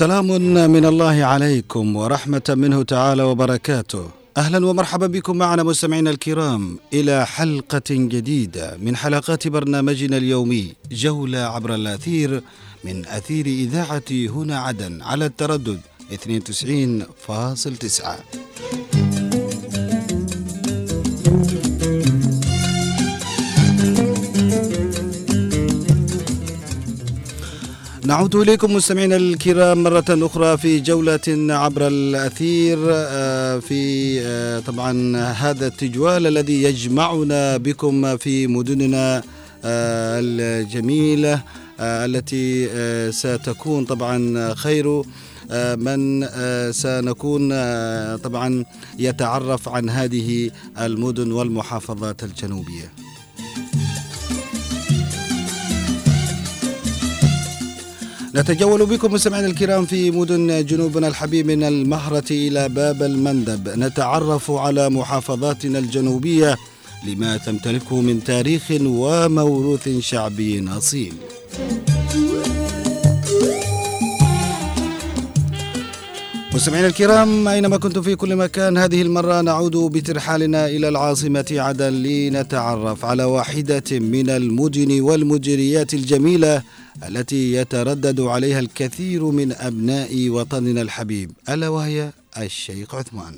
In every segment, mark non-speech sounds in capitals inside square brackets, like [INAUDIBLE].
سلام من الله عليكم ورحمة منه تعالى وبركاته. أهلا ومرحبا بكم معنا مستمعينا الكرام إلى حلقة جديدة من حلقات برنامجنا اليومي جولة عبر الأثير من أثير إذاعة هنا عدن على التردد 92.9 نعود إليكم مستمعينا الكرام مرة أخرى في جولة عبر الأثير آه، في آه، طبعا هذا التجوال الذي يجمعنا بكم في مدننا آه، الجميلة التي ستكون طبعا خير من سنكون طبعا يتعرف عن هذه المدن والمحافظات الجنوبية. نتجول بكم مستمعينا الكرام في مدن جنوبنا الحبيب من المهرة إلى باب المندب. نتعرف على محافظاتنا الجنوبية لما تمتلكه من تاريخ وموروث شعبي أصيل مستمعينا الكرام أينما كنتم في كل مكان هذه المرة نعود بترحالنا إلى العاصمة عدن لنتعرف على واحدة من المدن والمجريات الجميلة التي يتردد عليها الكثير من أبناء وطننا الحبيب ألا وهي الشيخ عثمان.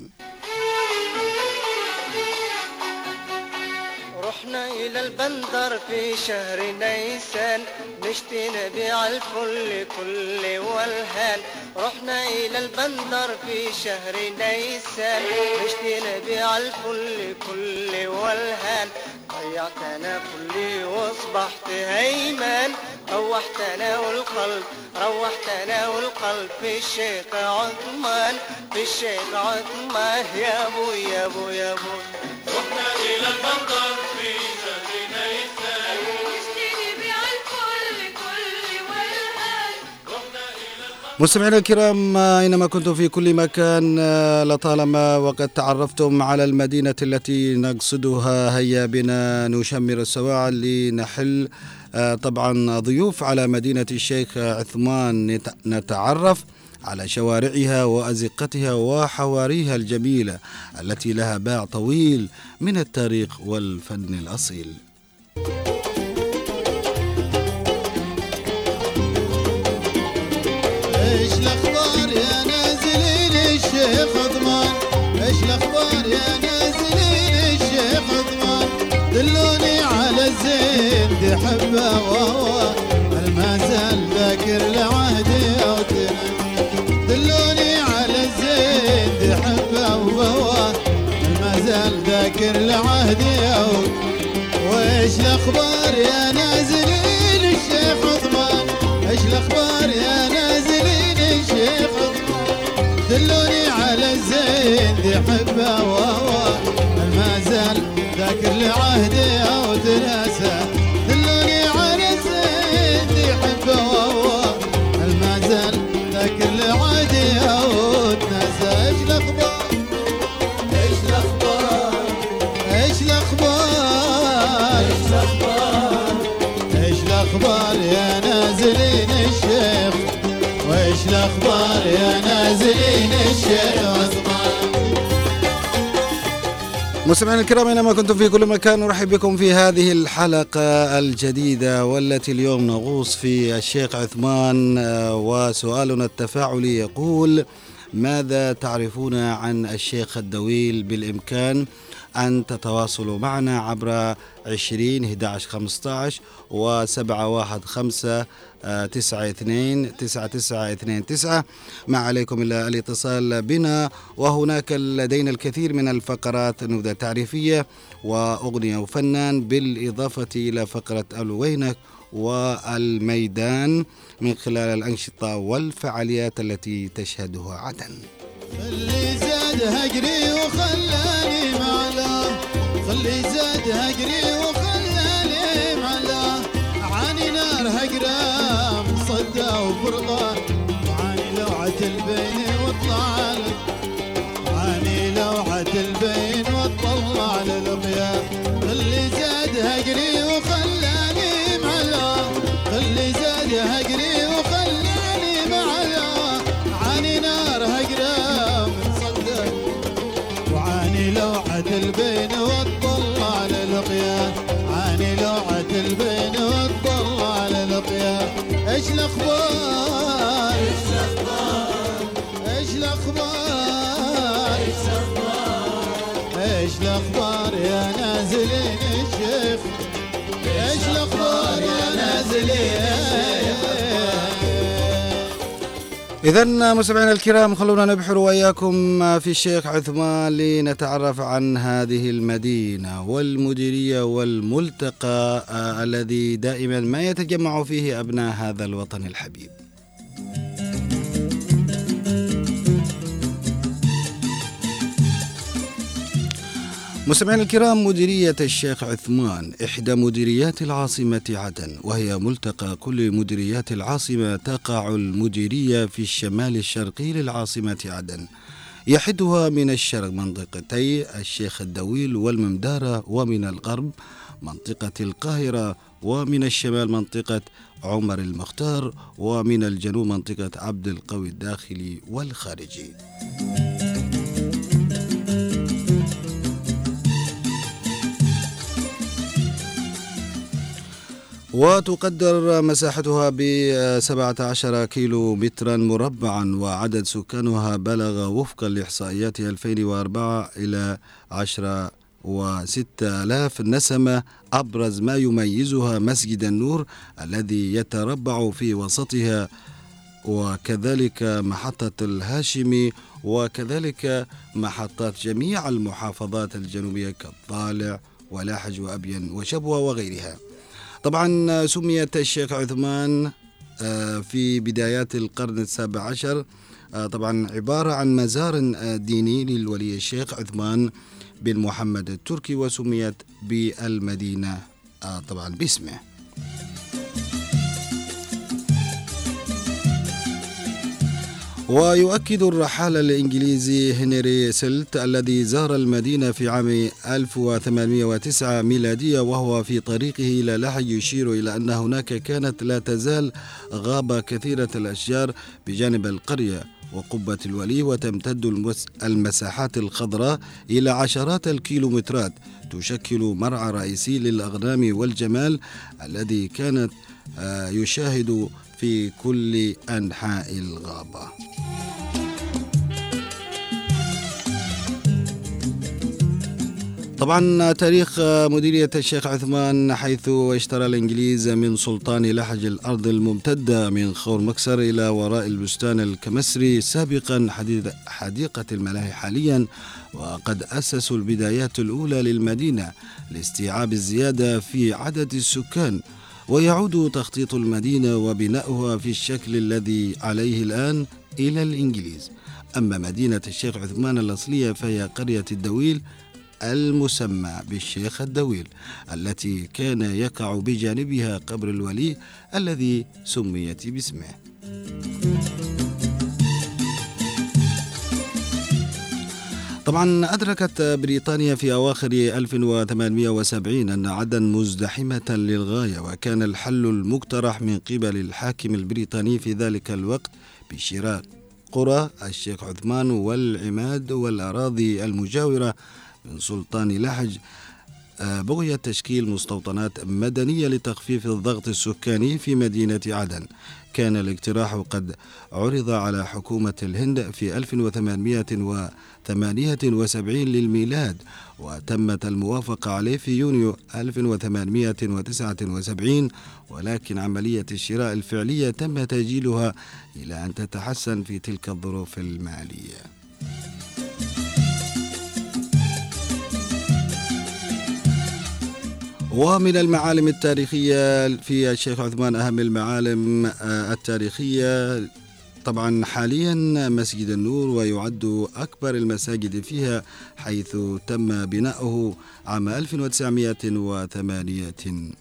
إلى البندر في شهر نيسان. نشتي نبيع الفل كل والهان. رحنا إلى البندر في شهر نيسان. نشتي نبيع الفل كل والهان. ضيعت أنا كلي وأصبحت هيمان. روحت أنا والقلب روحت أنا والقلب في الشيخ عثمان. في الشيخ عثمان. يا أبو يا أبو يا أبو رحنا إلى البندر في مستمعينا الكرام أينما كنتم في كل مكان آه، لطالما وقد تعرفتم على المدينة التي نقصدها هيا بنا نشمر السواعد لنحل آه، طبعا ضيوف على مدينة الشيخ عثمان نت- نتعرف على شوارعها وأزقتها وحواريها الجميلة التي لها باع طويل من التاريخ والفن الأصيل. إيش الاخبار يا نازلين الشيخ عثمان؟ إيش الاخبار يا نازلين الشيخ عثمان؟ دلوني على الزين دي حبة وهو ما زال ذاكر لعهدي اوتنا دلوني على الزين دي حبة وهو ما زال ذاكر لعهدي اوتنا وايش الاخبار يا نازلين الشيخ عثمان؟ الأخبار يا نازلين الشيخ دلوني على الزين دي حبة وهو ما زال ذاكر لعهدي أو تناسى الاخبار يا نازلين عثمان. مستمعينا الكرام اينما كنتم في كل مكان نرحب بكم في هذه الحلقة الجديدة. والتي اليوم نغوص في الشيخ عثمان آه، وسؤالنا التفاعلي يقول ماذا تعرفون عن الشيخ الدويل بالإمكان؟ أن تتواصلوا معنا عبر 20 11 15 و 715 تسعة اثنين تسعة تسعة اثنين تسعة. ما عليكم إلا الاتصال بنا. وهناك لدينا الكثير من الفقرات النبذة التعريفية وأغنية وفنان بالإضافة إلى فقرة الوينك والميدان من خلال الأنشطة والفعاليات التي تشهدها عدن. خلي زاد هجري وخلاني معله خلي زاد هجري وخلاني معله عاني نار هجرة من صدى وفرقة إذا مستمعينا الكرام خلونا نبحر وإياكم في الشيخ عثمان لنتعرف عن هذه المدينة والمديرية والملتقى آه، الذي دائما ما يتجمع فيه أبناء هذا الوطن الحبيب. مستمعينا الكرام مديرية الشيخ عثمان إحدى مديريات العاصمة عدن وهي ملتقى كل مديريات العاصمة تقع المديرية في الشمال الشرقي للعاصمة عدن. يحدها من الشرق منطقتي الشيخ الدويل والممدارة ومن الغرب منطقة القاهرة ومن الشمال منطقة عمر المختار ومن الجنوب منطقة عبد القوي الداخلي والخارجي. وتقدر مساحتها ب 17 كيلو مترا مربعا وعدد سكانها بلغ وفقا لإحصائيات 2004 إلى 10 وستة آلاف نسمة أبرز ما يميزها مسجد النور الذي يتربع في وسطها وكذلك محطة الهاشمي وكذلك محطات جميع المحافظات الجنوبية كالطالع ولاحج وأبين وشبوة وغيرها. طبعا سميت الشيخ عثمان آه، في بدايات القرن السابع عشر آه، طبعا عبارة عن مزار آه، ديني للولي الشيخ عثمان بن محمد التركي وسميت بالمدينة طبعا باسمه. ويؤكد الرحالة الإنجليزي هنري سلت الذي زار المدينة في عام 1809 ميلادية وهو في طريقه إلى لحج يشير إلى أن هناك كانت لا تزال غابة كثيرة الأشجار بجانب القرية وقبة الولي وتمتد المساحات الخضراء إلى عشرات الكيلومترات تشكل مرعى رئيسي للأغنام والجمال الذي كانت آه، يشاهد في كل أنحاء الغابة. طبعا تاريخ مديرية الشيخ عثمان حيث اشترى الإنجليز من سلطان لحج الأرض الممتدة من خور مكسر إلى وراء البستان الكمسري سابقا حديقة الملاهي حاليا وقد أسسوا البدايات الأولى للمدينة لاستيعاب الزيادة في عدد السكان. ويعود تخطيط المدينة وبناؤها في الشكل الذي عليه الآن إلى الإنجليز. أما مدينة الشيخ عثمان الأصلية فهي قرية الدويل المسمى بالشيخ الدويل التي كان يقع بجانبها قبر الولي الذي سميت باسمه. طبعا أدركت بريطانيا في أواخر 1870 أن عدن مزدحمة للغاية وكان الحل المقترح من قبل الحاكم البريطاني في ذلك الوقت بشراء قرى الشيخ عثمان والعماد والأراضي المجاورة من سلطان لحج. آه، بغي تشكيل مستوطنات مدنية لتخفيف الضغط السكاني في مدينة عدن. كان الاقتراح قد عرض على حكومة الهند في 1878 للميلاد وتمت الموافقة عليه في يونيو 1879 ولكن عملية الشراء الفعلية تم تأجيلها إلى أن تتحسن في تلك الظروف المالية. ومن المعالم التاريخية في الشيخ عثمان أهم المعالم آه، التاريخية. طبعا حاليا مسجد النور ويعد أكبر المساجد فيها حيث تم بناؤه عام 1958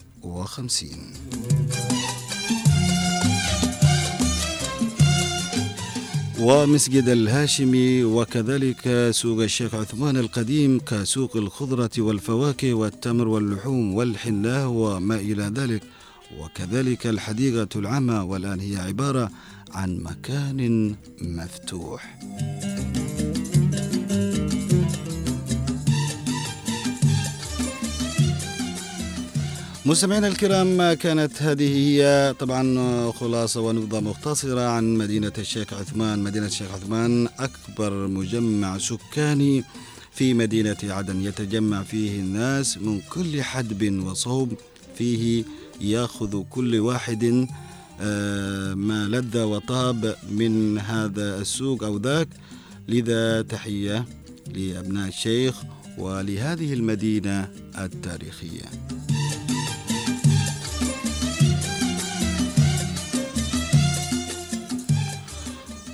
ومسجد الهاشمي وكذلك سوق الشيخ عثمان القديم كسوق الخضرة والفواكه والتمر واللحوم والحناء وما إلى ذلك. وكذلك الحديقة العامة والآن هي عبارة عن مكان مفتوح. مستمعينا الكرام كانت هذه هي طبعا خلاصة ونبذة مختصرة عن مدينة الشيخ عثمان. مدينة الشيخ عثمان أكبر مجمع سكاني في مدينة عدن. يتجمع فيه الناس من كل حدب وصوب. فيه يأخذ كل واحد آه، ما لذ وطاب من هذا السوق أو ذاك. لذا تحية لأبناء الشيخ ولهذه المدينة التاريخية.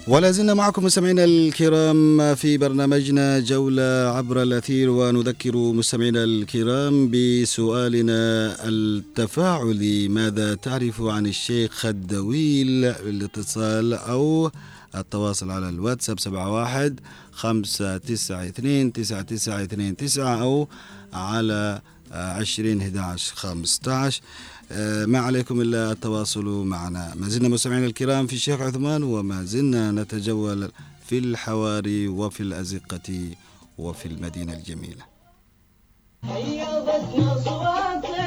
ولا زلنا معكم مستمعينا الكرام في برنامجنا جولة عبر الأثير ونذكر مستمعينا الكرام بسؤالنا التفاعلي ماذا تعرف عن الشيخ خدويل الاتصال أو التواصل على الواتساب 71 592 9929 أو على 20 11 15 آه، ما عليكم إلا التواصل معنا. ما زلنا مستمعينا الكرام في الشيخ عثمان وما زلنا نتجول في الحواري وفي الأزقة وفي المدينة الجميلة.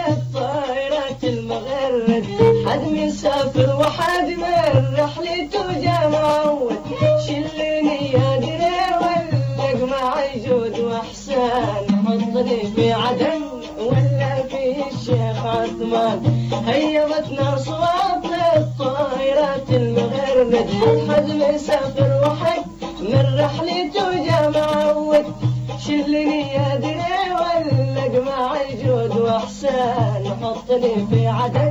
الطائرات المغرد. حد من سافر وحد من رحلته جمعود شلني يا دري ولق معي جود وأحسان. حطني في الشيخ عثمان. هيضتنا صوات الطائرات المغرد حد من سافر وحد من رحلته جمعود شلني يا دري ولق معي جود وأحسان حطني في عدن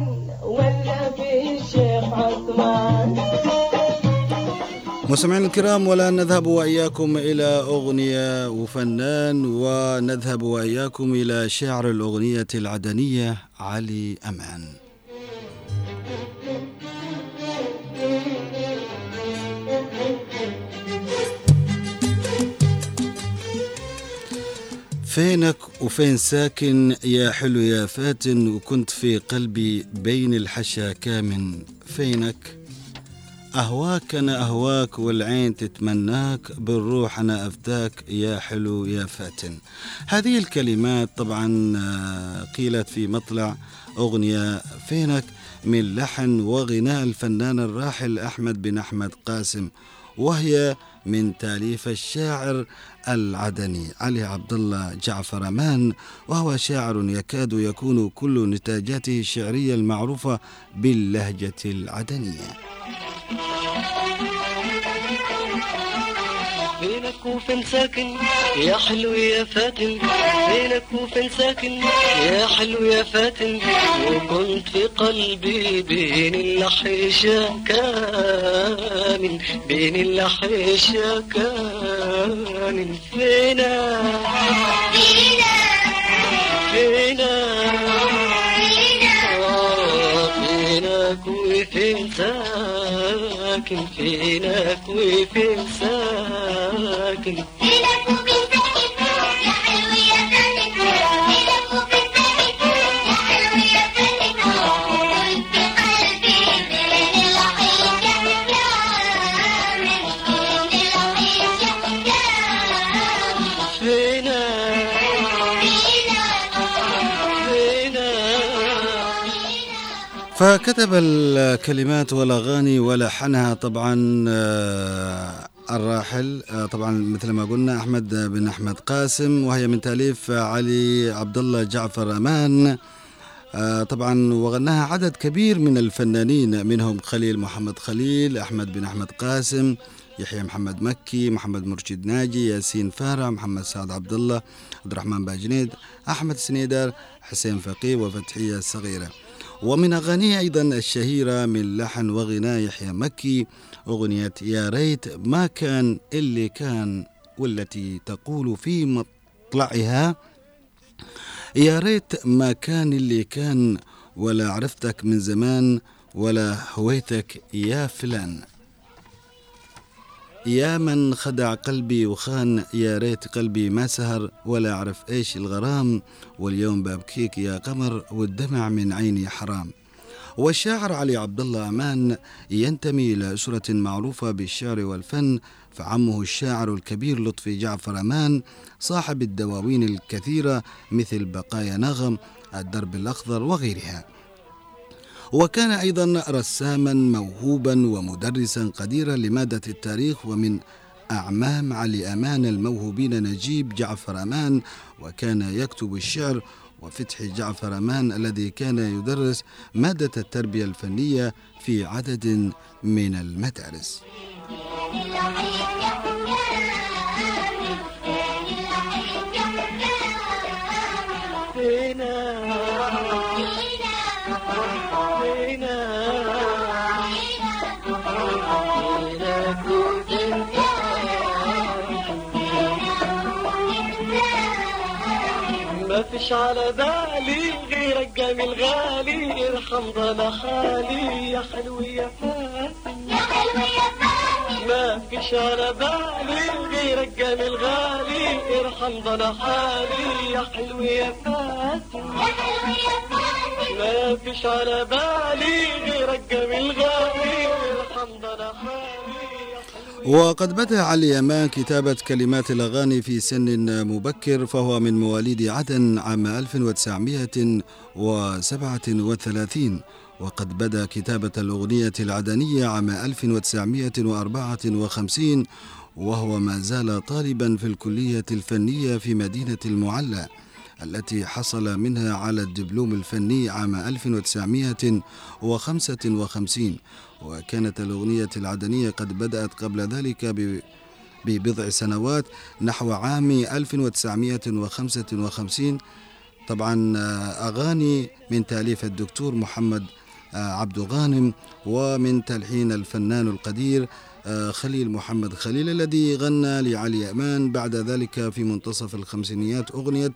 مستمعينا الكرام ولا نذهب وإياكم إلى أغنية وفنان ونذهب وإياكم إلى شاعر الأغنية العدنية علي أمان. فينك وفين ساكن يا حلو يا فاتن وكنت في قلبي بين الحشا كامن فينك. أهواك أنا أهواك والعين تتمناك بالروح أنا أفداك يا حلو يا فاتن. هذه الكلمات طبعا آه، قيلت في مطلع أغنية فينك من لحن وغناء الفنان الراحل أحمد بن أحمد قاسم وهي من تأليف الشاعر العدني علي عبد الله جعفر أمان وهو شاعر يكاد يكون كل نتاجاته الشعرية المعروفة باللهجة العدنية. فينك وفين ساكن؟ يا حلو يا فاتن. فينك وفين ساكن؟ يا حلو يا فاتن. وكنت في قلبي بين اللحيشة كامل. بين اللحيشة كامل. فينك فينك آه، فينك وفين ساكن؟ فينك وفين ساكن؟ فينك فكتب الكلمات والأغاني ولحنها طبعا آه، الراحل آه، طبعا مثل ما قلنا أحمد بن أحمد قاسم وهي من تأليف علي عبد الله جعفر أمان. آه، طبعا وغناها عدد كبير من الفنانين منهم خليل محمد خليل أحمد بن أحمد قاسم يحيى محمد مكي محمد مرشد ناجي ياسين فارع محمد سعد عبد الله عبد الرحمن باجنيد أحمد سنيدر حسين فقيه وفتحية الصغيرة ومن أغانيه أيضا الشهيرة من لحن وغناء يحيى مكي أغنية يا ريت ما كان اللي كان والتي تقول في مطلعها. يا ريت ما كان اللي كان ولا عرفتك من زمان ولا هويتك يا فلان. يا من خدع قلبي وخان يا ريت قلبي ما سهر ولا أعرف إيش الغرام. واليوم ببكيك يا قمر والدمع من عيني حرام. والشاعر علي عبد الله أمان ينتمي إلى أسرة معروفة بالشعر والفن فعمه الشاعر الكبير لطفي جعفر أمان صاحب الدواوين الكثيرة مثل بقايا نغم الدرب الأخضر وغيرها. وكان أيضا رساما موهوبا ومدرسا قديرا لمادة التاريخ ومن أعمام علي أمان الموهوبين نجيب جعفر أمان وكان يكتب الشعر وفتحي جعفر أمان الذي كان يدرس مادة التربية الفنية في عدد من المدارس. ما فيش على بالي غيرك جميل غالي ارحم ضنا حالي يا حلو يا فاتن ما فيش على بالي غيرك جميل غالي ارحم ضنا حالي يا حلو يا فاتن ما فيش على بالي غيرك جميل غالي ارحم ضنا حالي يا حلو وقد بدأ علي أمان كتابة كلمات الأغاني في سن مبكر فهو من مواليد عدن عام 1937 وقد بدأ كتابة الأغنية العدنية عام 1954 وهو ما زال طالبا في الكلية الفنية في مدينة المعلى. التي حصل منها على الدبلوم الفني عام 1955 وكانت الأغنية العدنية قد بدأت قبل ذلك ب ببضع سنوات نحو عام 1955 طبعا آه، أغاني من تأليف الدكتور محمد آه، عبد غانم ومن تلحين الفنان القدير آه، خليل محمد خليل الذي غنى لعلي أمان بعد ذلك في منتصف الخمسينيات أغنية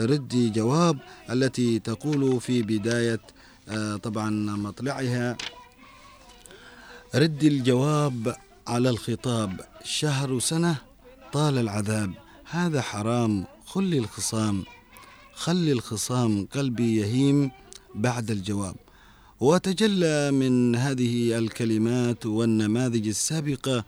ردي جواب التي تقول في بداية آه، طبعا مطلعها. ردي الجواب على الخطاب شهر سنة طال العذاب. هذا حرام خل الخصام خلي الخصام قلبي يهيم بعد الجواب. وتجلى من هذه الكلمات والنماذج السابقة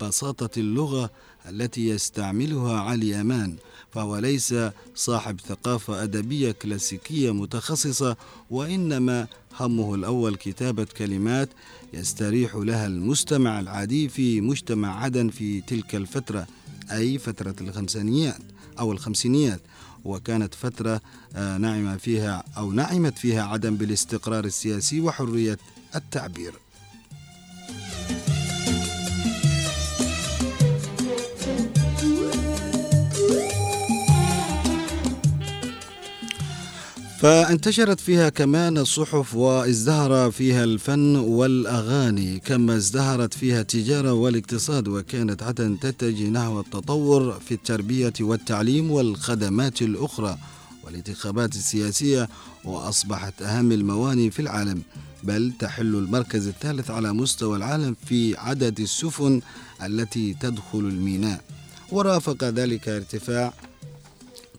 بساطة اللغة التي يستعملها علي أمان فهو ليس صاحب ثقافة أدبية كلاسيكية متخصصة وإنما همه الأول كتابة كلمات يستريح لها المستمع العادي في مجتمع عدن في تلك الفترة أي فترة الخمسينيات أو الخمسينيات. وكانت فترة نعم فيها أو نعمت فيها عدن بالاستقرار السياسي وحرية التعبير. فانتشرت فيها كمان الصحف وازدهر فيها الفن والأغاني كما ازدهرت فيها التجارة والاقتصاد وكانت عدن تتجه نحو التطور في التربية والتعليم والخدمات الأخرى والانتخابات السياسية وأصبحت أهم المواني في العالم. بل تحل المركز الثالث على مستوى العالم في عدد السفن التي تدخل الميناء. ورافق ذلك ارتفاع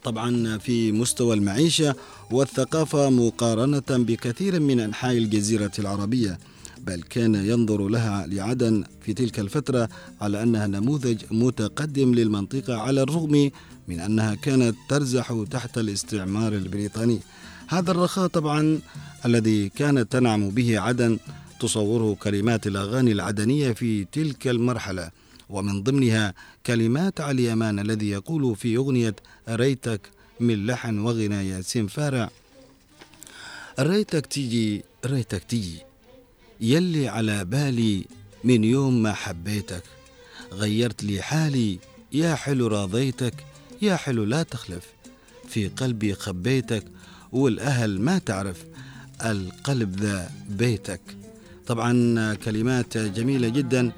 طبعا في مستوى المعيشة والثقافة مقارنة بكثير من أنحاء الجزيرة العربية بل كان ينظر لها لعدن في تلك الفترة على أنها نموذج متقدم للمنطقة على الرغم من أنها كانت ترزح تحت الاستعمار البريطاني. هذا الرخاء طبعا الذي كانت تنعم به عدن تصوره كلمات الأغاني العدنية في تلك المرحلة ومن ضمنها كلمات علي أمان الذي يقول في أغنية ريتك من لحن وغنى ياسين فارع. ريتك تيجي ريتك تيجي. يلي على بالي من يوم ما حبيتك. غيرت لي حالي يا حلو راضيتك يا حلو لا تخلف. في قلبي خبيتك والأهل ما تعرف. القلب ذا بيتك. طبعا كلمات جميلة جدا.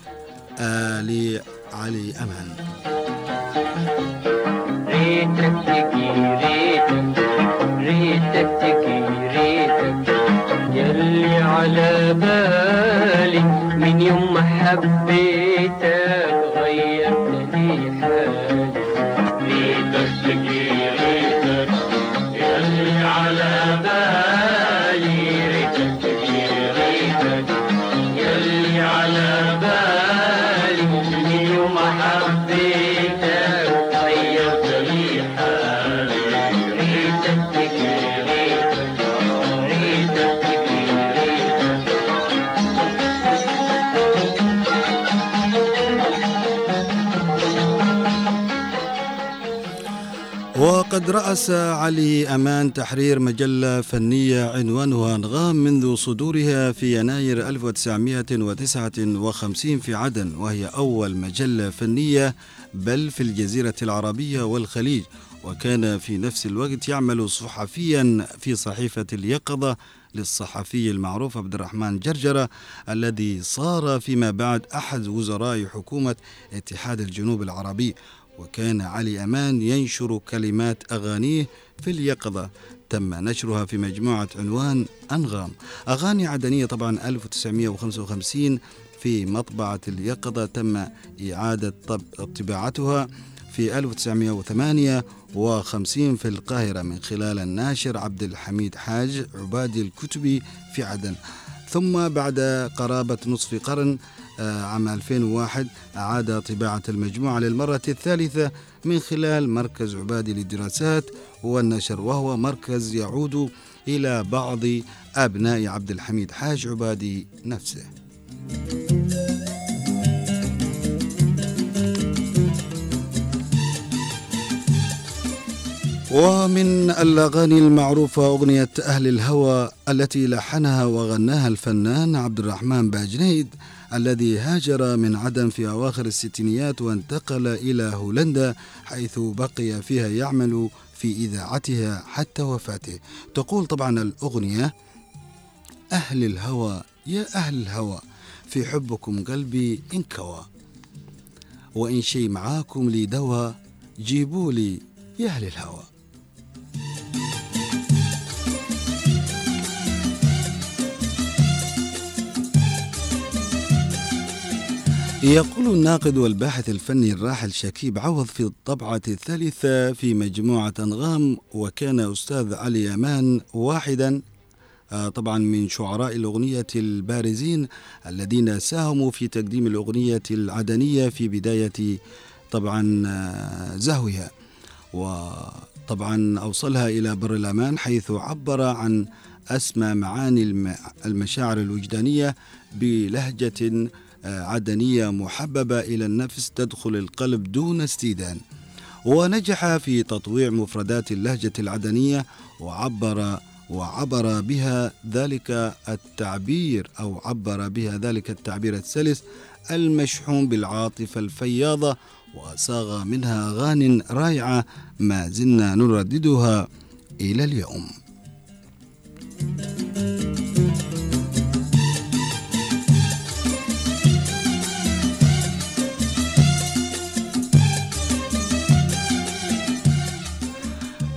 لعلي أمان. ريتك تجي ريتك يلي على بالي من يوم ما حبيتك. وقد رأس علي أمان تحرير مجلة فنية عنوانها أنغام منذ صدورها في يناير 1959 في عدن وهي أول مجلة فنية بل في الجزيرة العربية والخليج وكان في نفس الوقت يعمل صحفيا في صحيفة اليقظة للصحفي المعروف عبد الرحمن جرجرة الذي صار فيما بعد أحد وزراء حكومة اتحاد الجنوب العربي. وكان علي أمان ينشر كلمات أغانيه في اليقظة. تم نشرها في مجموعة عنوان أنغام. أغاني عدنية طبعا 1955 في مطبعة اليقظة. تم إعادة طب- طباعتها في 1958 في القاهرة من خلال الناشر عبد الحميد حاج عبادي الكتبي في عدن. ثم بعد قرابة نصف قرن عام 2001 أعاد طباعة المجموعة للمرة الثالثة من خلال مركز عبادي للدراسات والنشر وهو مركز يعود إلى بعض أبناء عبد الحميد حاج عبادي نفسه. ومن الأغاني المعروفة أغنية أهل الهوى التي لحنها وغناها الفنان عبد الرحمن باجنيد الذي هاجر من عدن في أواخر الستينيات وانتقل إلى هولندا حيث بقي فيها يعمل في إذاعتها حتى وفاته. تقول طبعا الأغنية أهل الهوى يا أهل الهوى في حبكم قلبي انكوى وإن شي معاكم لي دوا جيبوا لي يا أهل الهوى. يقول الناقد والباحث الفني الراحل شكيب عوض في الطبعة الثالثة في مجموعة أنغام وكان أستاذ علي أمان واحدا. آه، طبعا من شعراء الأغنية البارزين الذين ساهموا في تقديم الأغنية العدنية في بداية طبعا آه، زهوها. وطبعا أوصلها إلى بر الأمان حيث عبر عن أسمى معاني الم- المشاعر الوجدانية بلهجة عدنية محببة إلى النفس تدخل القلب دون استئذان. ونجح في تطويع مفردات اللهجة العدنية وعبر وعبر بها ذلك التعبير أو عبر بها ذلك التعبير السلس المشحون بالعاطفة الفياضة وصاغ منها أغاني رائعة ما زلنا نرددها إلى اليوم.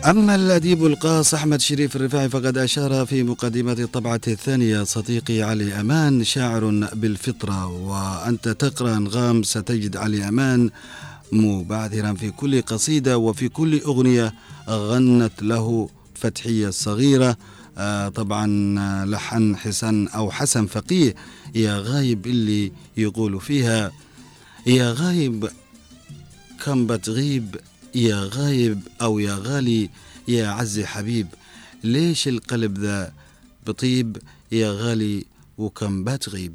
أما الأديب القاص أحمد شريف الرفاعي فقد أشار في مقدمة الطبعة الثانية صديقي علي أمان شاعر بالفطرة. وأنت تقرأ أنغام ستجد علي أمان مبعثرا في كل قصيدة وفي كل أغنية غنت له فتحية الصغيرة آه، طبعا لحن حسن أو حسن فقيه يا غايب اللي يقول فيها يا غايب كم بتغيب. يا غايب أو يا غالي يا عز حبيب ليش القلب ذا بطيب؟ يا غالي وكم بتغيب؟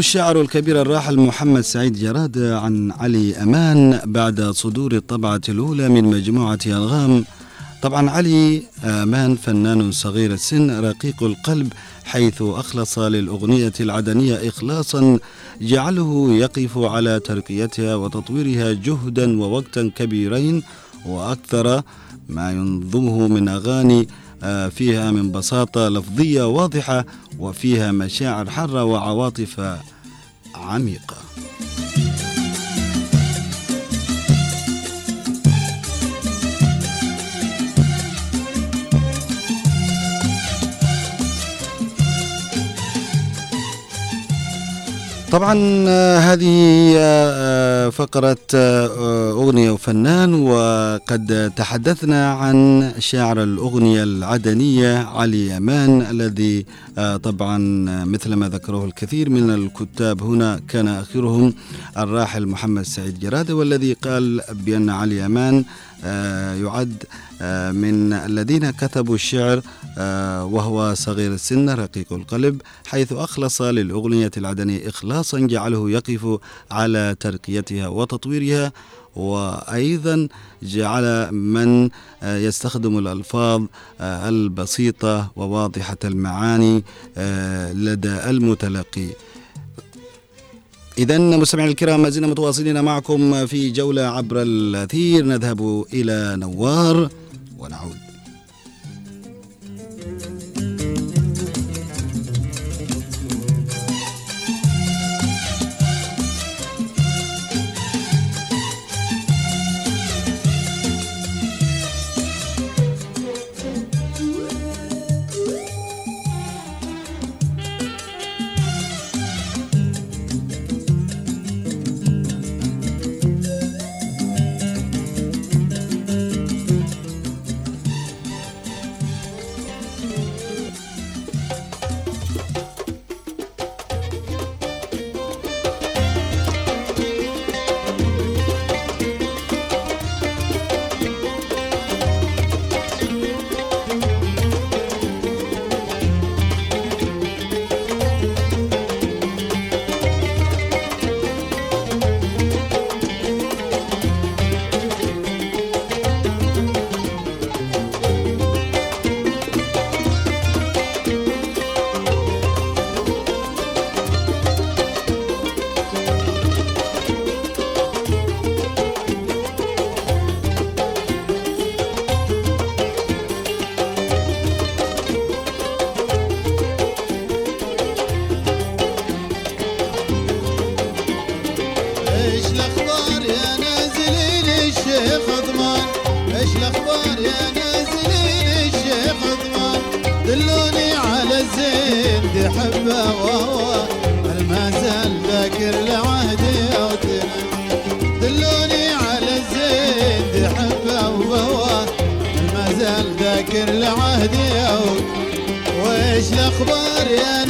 الشاعر الكبير الراحل محمد سعيد جراد عن علي أمان بعد صدور الطبعة الأولى من مجموعة أنغام طبعا علي أمان فنان صغير السن رقيق القلب حيث أخلص للأغنية العدنية إخلاصا جعله يقف على ترقيتها وتطويرها جهدا ووقتا كبيرين وأكثر ما ينظمه من أغاني آه، فيها من بساطة لفظية واضحة وفيها مشاعر حرة وعواطف عميقة. طبعا آه، هذه آه، فقرة آه، أغنية وفنان وقد تحدثنا عن شاعر الأغنية العدنية علي أمان الذي طبعا مثل ما ذكره الكثير من الكتاب هنا كان آخرهم الراحل محمد سعيد جرادة والذي قال بأن علي أمان يعد من الذين كتبوا الشعر آه، وهو صغير السن رقيق القلب حيث أخلص للأغنية العدنية إخلاصا جعله يقف على ترقيتها وتطويرها وأيضا جعل من آه، يستخدم الألفاظ آه، البسيطة وواضحة المعاني آه، لدى المتلقي. إذا مستمعينا الكرام ما زلنا متواصلين معكم في جولة عبر الأثير نذهب إلى نوار. ونعود الزين دي حبة وهو ما زال ذاكر دلوني على الزين دي حبة وهو ما زال ذاكر وإيش الأخبار يا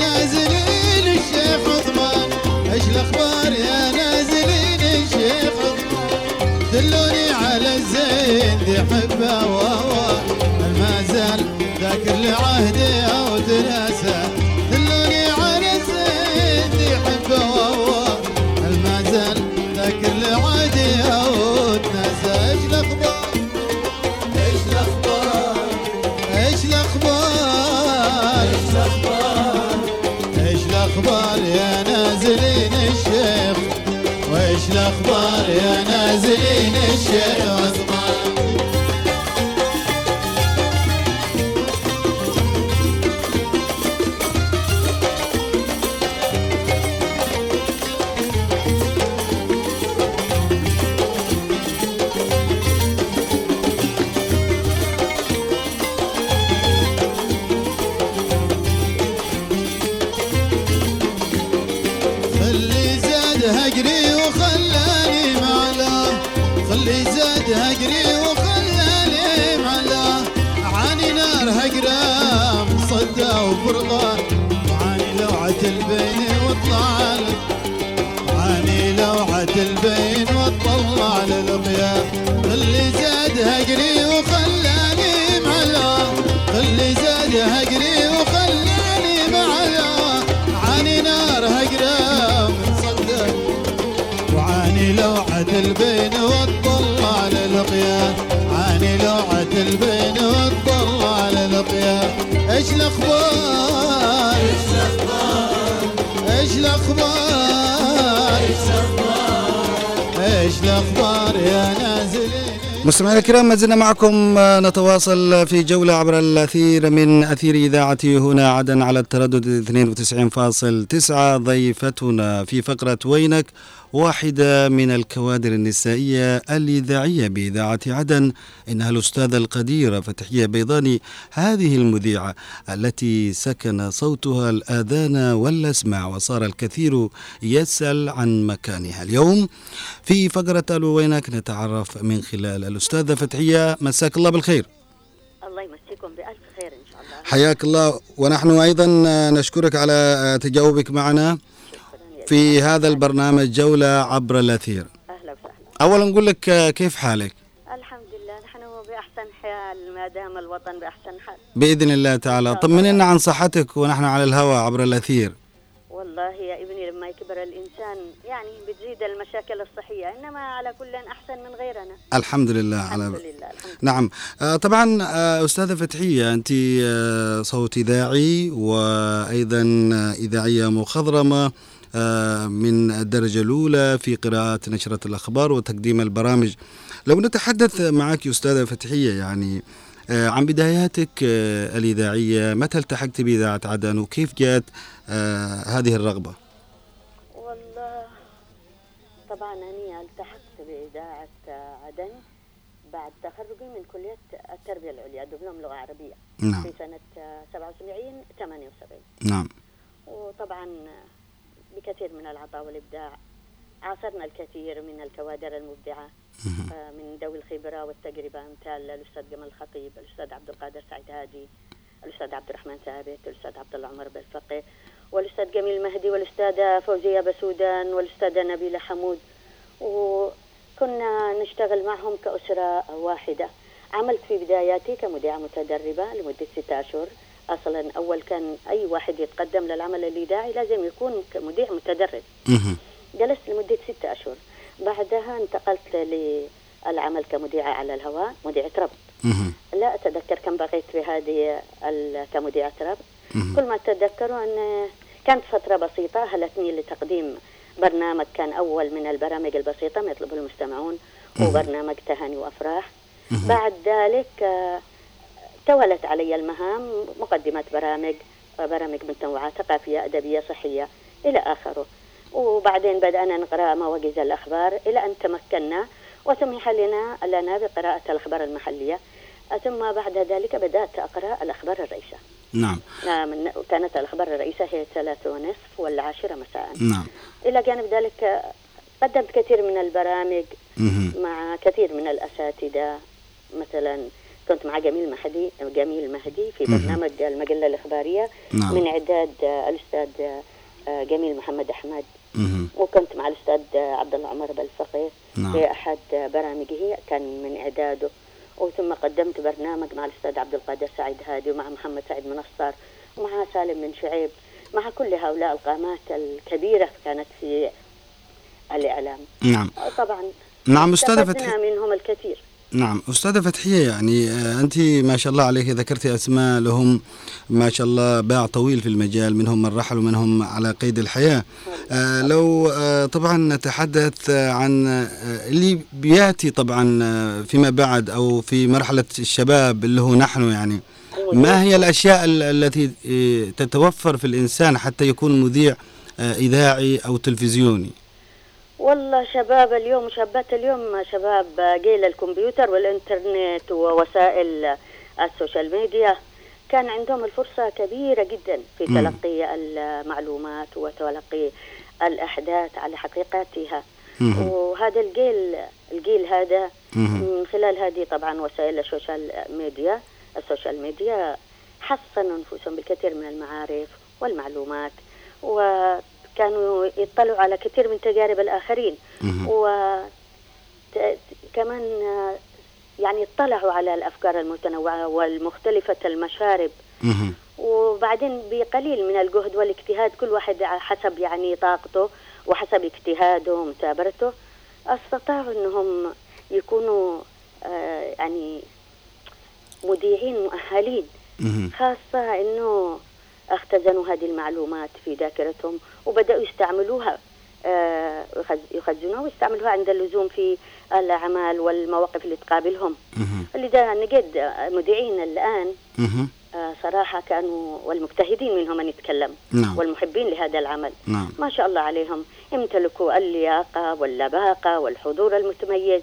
الأخبار يا دلوني على الزين وهو ذاكر لعهدي أو تناسى دلوني على الزين دي حبه وهو ما زال ذاكر لعهدي أو تناسى إيش الأخبار؟ إيش الأخبار؟ إيش الأخبار؟ إيش الأخبار يا نازلين الشيخ؟ وإيش الأخبار يا نازلين الشيخ؟ الأخبار. إيش الأخبار؟ إيش الأخبار يا نازلين مستمعينا الكرام ما زلنا معكم آه، نتواصل في جولة عبر الأثير من أثير إذاعة هنا عدن على التردد 92.9 ضيفتنا في فقرة وينك واحدة من الكوادر النسائية الإذاعية بإذاعة عدن إنها الأستاذة القديرة فتحية بيضاني هذه المذيعة التي سكن صوتها الآذان والأسماع وصار الكثير يسأل عن مكانها. اليوم في فقرة وينك نتعرف من خلال الأستاذة فتحية مساك الله بالخير. الله يمسيكم بألف خير إن شاء الله. حياك الله. ونحن أيضا نشكرك على تجاوبك معنا في هذا البرنامج جولة عبر الأثير. أهلا وسهلا. أولا نقول لك كيف حالك؟ الحمد لله. نحن بأحسن حال ما دام الوطن بأحسن حال. بإذن الله تعالى. طمنينا عن صحتك ونحن على الهواء عبر الأثير؟ والله يا ابني لما يكبر الإنسان يعني بتزيد المشاكل الصحية إنما على كل أحسن من غيرنا. الحمد لله الحمد على لله الحمد نعم. آه، طبعا آه، أستاذة فتحية أنت آه، صوت إذاعي وأيضا آه، إذاعية مخضرمة آه، من الدرجة الأولى في قراءة نشرة الأخبار وتقديم البرامج. لو نتحدث معك أستاذة فتحية يعني آه، عن بداياتك الإذاعية متى التحقت بإذاعة عدن وكيف جاءت هذه الرغبة؟ طبعا أنا التحقت بإذاعة عدن بعد تخرجي من كلية التربية العليا دبلوم لغة عربية نعم. في سنة 77 78 نعم. وطبعا بكثير من العطاء والإبداع عاصرنا الكثير من الكوادر المبدعة آه، من ذوي الخبرة والتجربة أمثال الأستاذ جمال الخطيب الأستاذ عبد القادر سعيد هادي الأستاذ عبد الرحمن ثابت الأستاذ عبد الله عمر بالفقي والأستاذ جميل المهدي والأستاذة فوزية بسودان والأستاذة نبيلة حمود وكنا نشتغل معهم كأسرة واحدة عملت في بداياتي كمذيعة متدربة لمدة ستة أشهر أصلا أول كان أي واحد يتقدم للعمل الإذاعي لازم يكون مذيع متدرب. جلست لمدة ستة أشهر بعدها انتقلت للعمل كمذيعة على الهواء مذيعة ربط. لا أتذكر كم بقيت في هذه كمذيعة ربط. كل ما أتذكره أن كانت فترة بسيطة أهلتني لتقديم برنامج كان أول من البرامج البسيطة ما يطلبه المستمعون هو برنامج تهاني وأفراح. بعد ذلك آه، تولت علي المهام مقدمة برامج برامج متنوعة ثقافية أدبية صحية إلى آخره. وبعدين بدأنا نقرأ مواجز الأخبار إلى أن تمكنا وسمح لنا لنا بقراءة الأخبار المحلية. ثم بعد ذلك بدأت أقرأ الأخبار الرئيسة نعم من- كانت الأخبار الرئيسة هي الثلاثة ونصف والعاشرة مساء نعم إلى جانب ذلك قدمت كثير من البرامج مهم. مع كثير من الأساتذة مثلا كنت مع جميل مهدي جميل مهدي في. برنامج المجلة الإخبارية نعم. من إعداد الأستاذ آه، جميل محمد أحمد مهم. وكنت مع الأستاذ عبد الله عمر بالفقيه نعم. في أحد برامجه كان من إعداده وثم قدمت برنامج مع الأستاذ عبد القادر سعيد هادي ومع محمد سعيد منصر ومع سالم بن شعيب. مع كل هؤلاء القامات الكبيرة كانت في الإعلام. نعم. طبعا نعم استفدنا فتحية منهم الكثير. نعم. أستاذة فتحية يعني آه، أنت ما شاء الله عليك ذكرتي أسماء لهم. ما شاء الله باع طويل في المجال منهم من رحل ومنهم على قيد الحياة. آه، لو آه، طبعا نتحدث عن آه، اللي بيأتي طبعا آه، فيما بعد أو في مرحلة الشباب اللي هو نحن يعني. ما هي الأشياء ال- التي تتوفر في الإنسان حتى يكون مذيع إذاعي أو تلفزيوني؟ والله شباب اليوم شابات اليوم شباب جيل الكمبيوتر والإنترنت ووسائل ال social media كان عندهم الفرصة كبيرة جدا في. تلقي المعلومات وتلقي الأحداث على حقيقتها. وهذا الجيل الجيل هذا. من خلال هذه طبعا وسائل ال social media ال social media حصنوا أنفسهم بالكثير من المعارف والمعلومات وكانوا يطلعوا على كثير من تجارب الآخرين مهم. وكمان يعني اطلعوا على الأفكار المتنوعة والمختلفة المشارب. وبعدين بقليل من الجهد والاجتهاد كل واحد حسب يعني طاقته وحسب اجتهاده ومثابرته أستطاعوا إنهم يكونوا آه يعني مذيعين مؤهلين. خاصة إنه أختزنوا هذه المعلومات في ذاكرتهم وبدأوا يستعملوها آه، يخز- يخزنوها ويستعملوها عند اللزوم في الأعمال والمواقف اللي تقابلهم. ده نجد مذيعين الآن. آه، صراحة كانوا والمجتهدين منهم من يتكلم نعم. والمحبين لهذا العمل. نعم. ما شاء الله عليهم. يمتلكوا اللياقة واللباقة والحضور المتميز.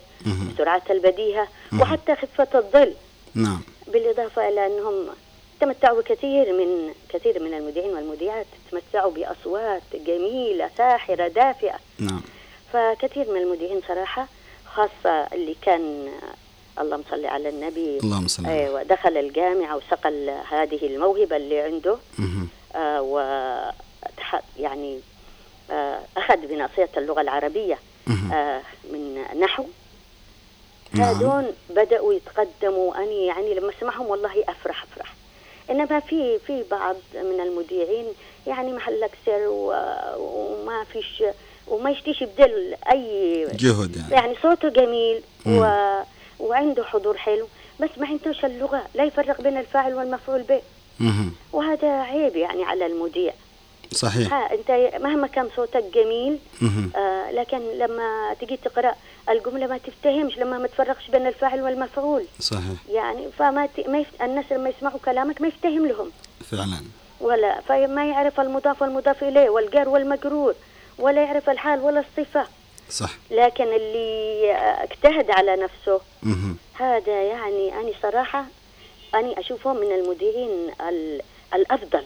سرعة البديهة وحتى خفة الظل. نعم. بالإضافة إلى أنهم تمتعوا بكثير من كثير من المذيعين والمذيعات تمتعوا بأصوات جميلة ساحرة دافئة نعم فكثير من المذيعين صراحة خاصة اللي كان اللهم صل على النبي اللهم صل أيوة دخل الجامعة وصقل هذه الموهبة اللي عنده. آه و يعني آه أخذ بناصية اللغة العربية. آه من نحو نعم. هذون بدأوا يتقدموا أني يعني لما أسمعهم والله أفرح أفرح إنما في في بعض من المذيعين يعني محلك سر وما فيش وما يشتيش يبذل أي جهد يعني يعني صوته جميل مم. و... وعنده حضور حلو بس ما عندوش اللغة لا يفرق بين الفاعل والمفعول به. وهذا عيب يعني على المذيع صحيح ها أنت مهما كان صوتك جميل. آه لكن لما تجي تقرأ الجملة ما تفتهمش لما ما تفرقش بين الفاعل والمفعول. صحيح. يعني فما ت... ما يفت... الناس لما يسمعوا كلامك ما يفتهم لهم. فعلا. ولا فما يعرف المضاف والمضاف إليه والجار والمجرور ولا يعرف الحال ولا الصفة. صح. لكن اللي اجتهد على نفسه مهم. هذا يعني أنا صراحة أنا أشوفه من المذيعين ال- الأفضل.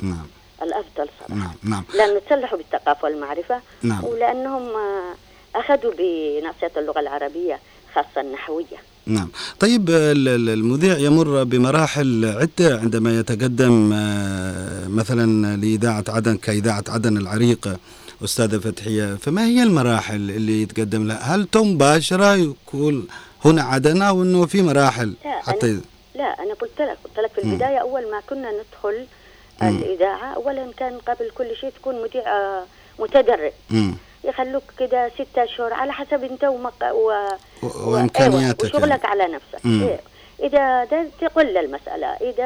نعم. الأفضل صراحة. نعم نعم. لأنه تسلحوا بالثقافة والمعرفة. نعم. ولأنهم آه، أخذوا بناصية اللغة العربية خاصة النحوية نعم طيب ال- ال- المذيع يمر بمراحل عدة عندما يتقدم آه، مثلا لإذاعة عدن كإذاعة عدن العريقة أستاذة فتحية فما هي المراحل اللي يتقدم لها هل مباشرة يقول هنا عدن أو أنه في مراحل لا حتى أنا لا أنا قلت لك قلت لك في. البداية أول ما كنا ندخل مم. الإذاعة أولا كان قبل كل شيء تكون مذيع آه، متدرب مم. يخلوك كده ستة أشهر على حسب أنت ومق... و... و- وإمكانياتك أيوة وشغلك على نفسك. إيه. إذا ده تقل المسألة إذا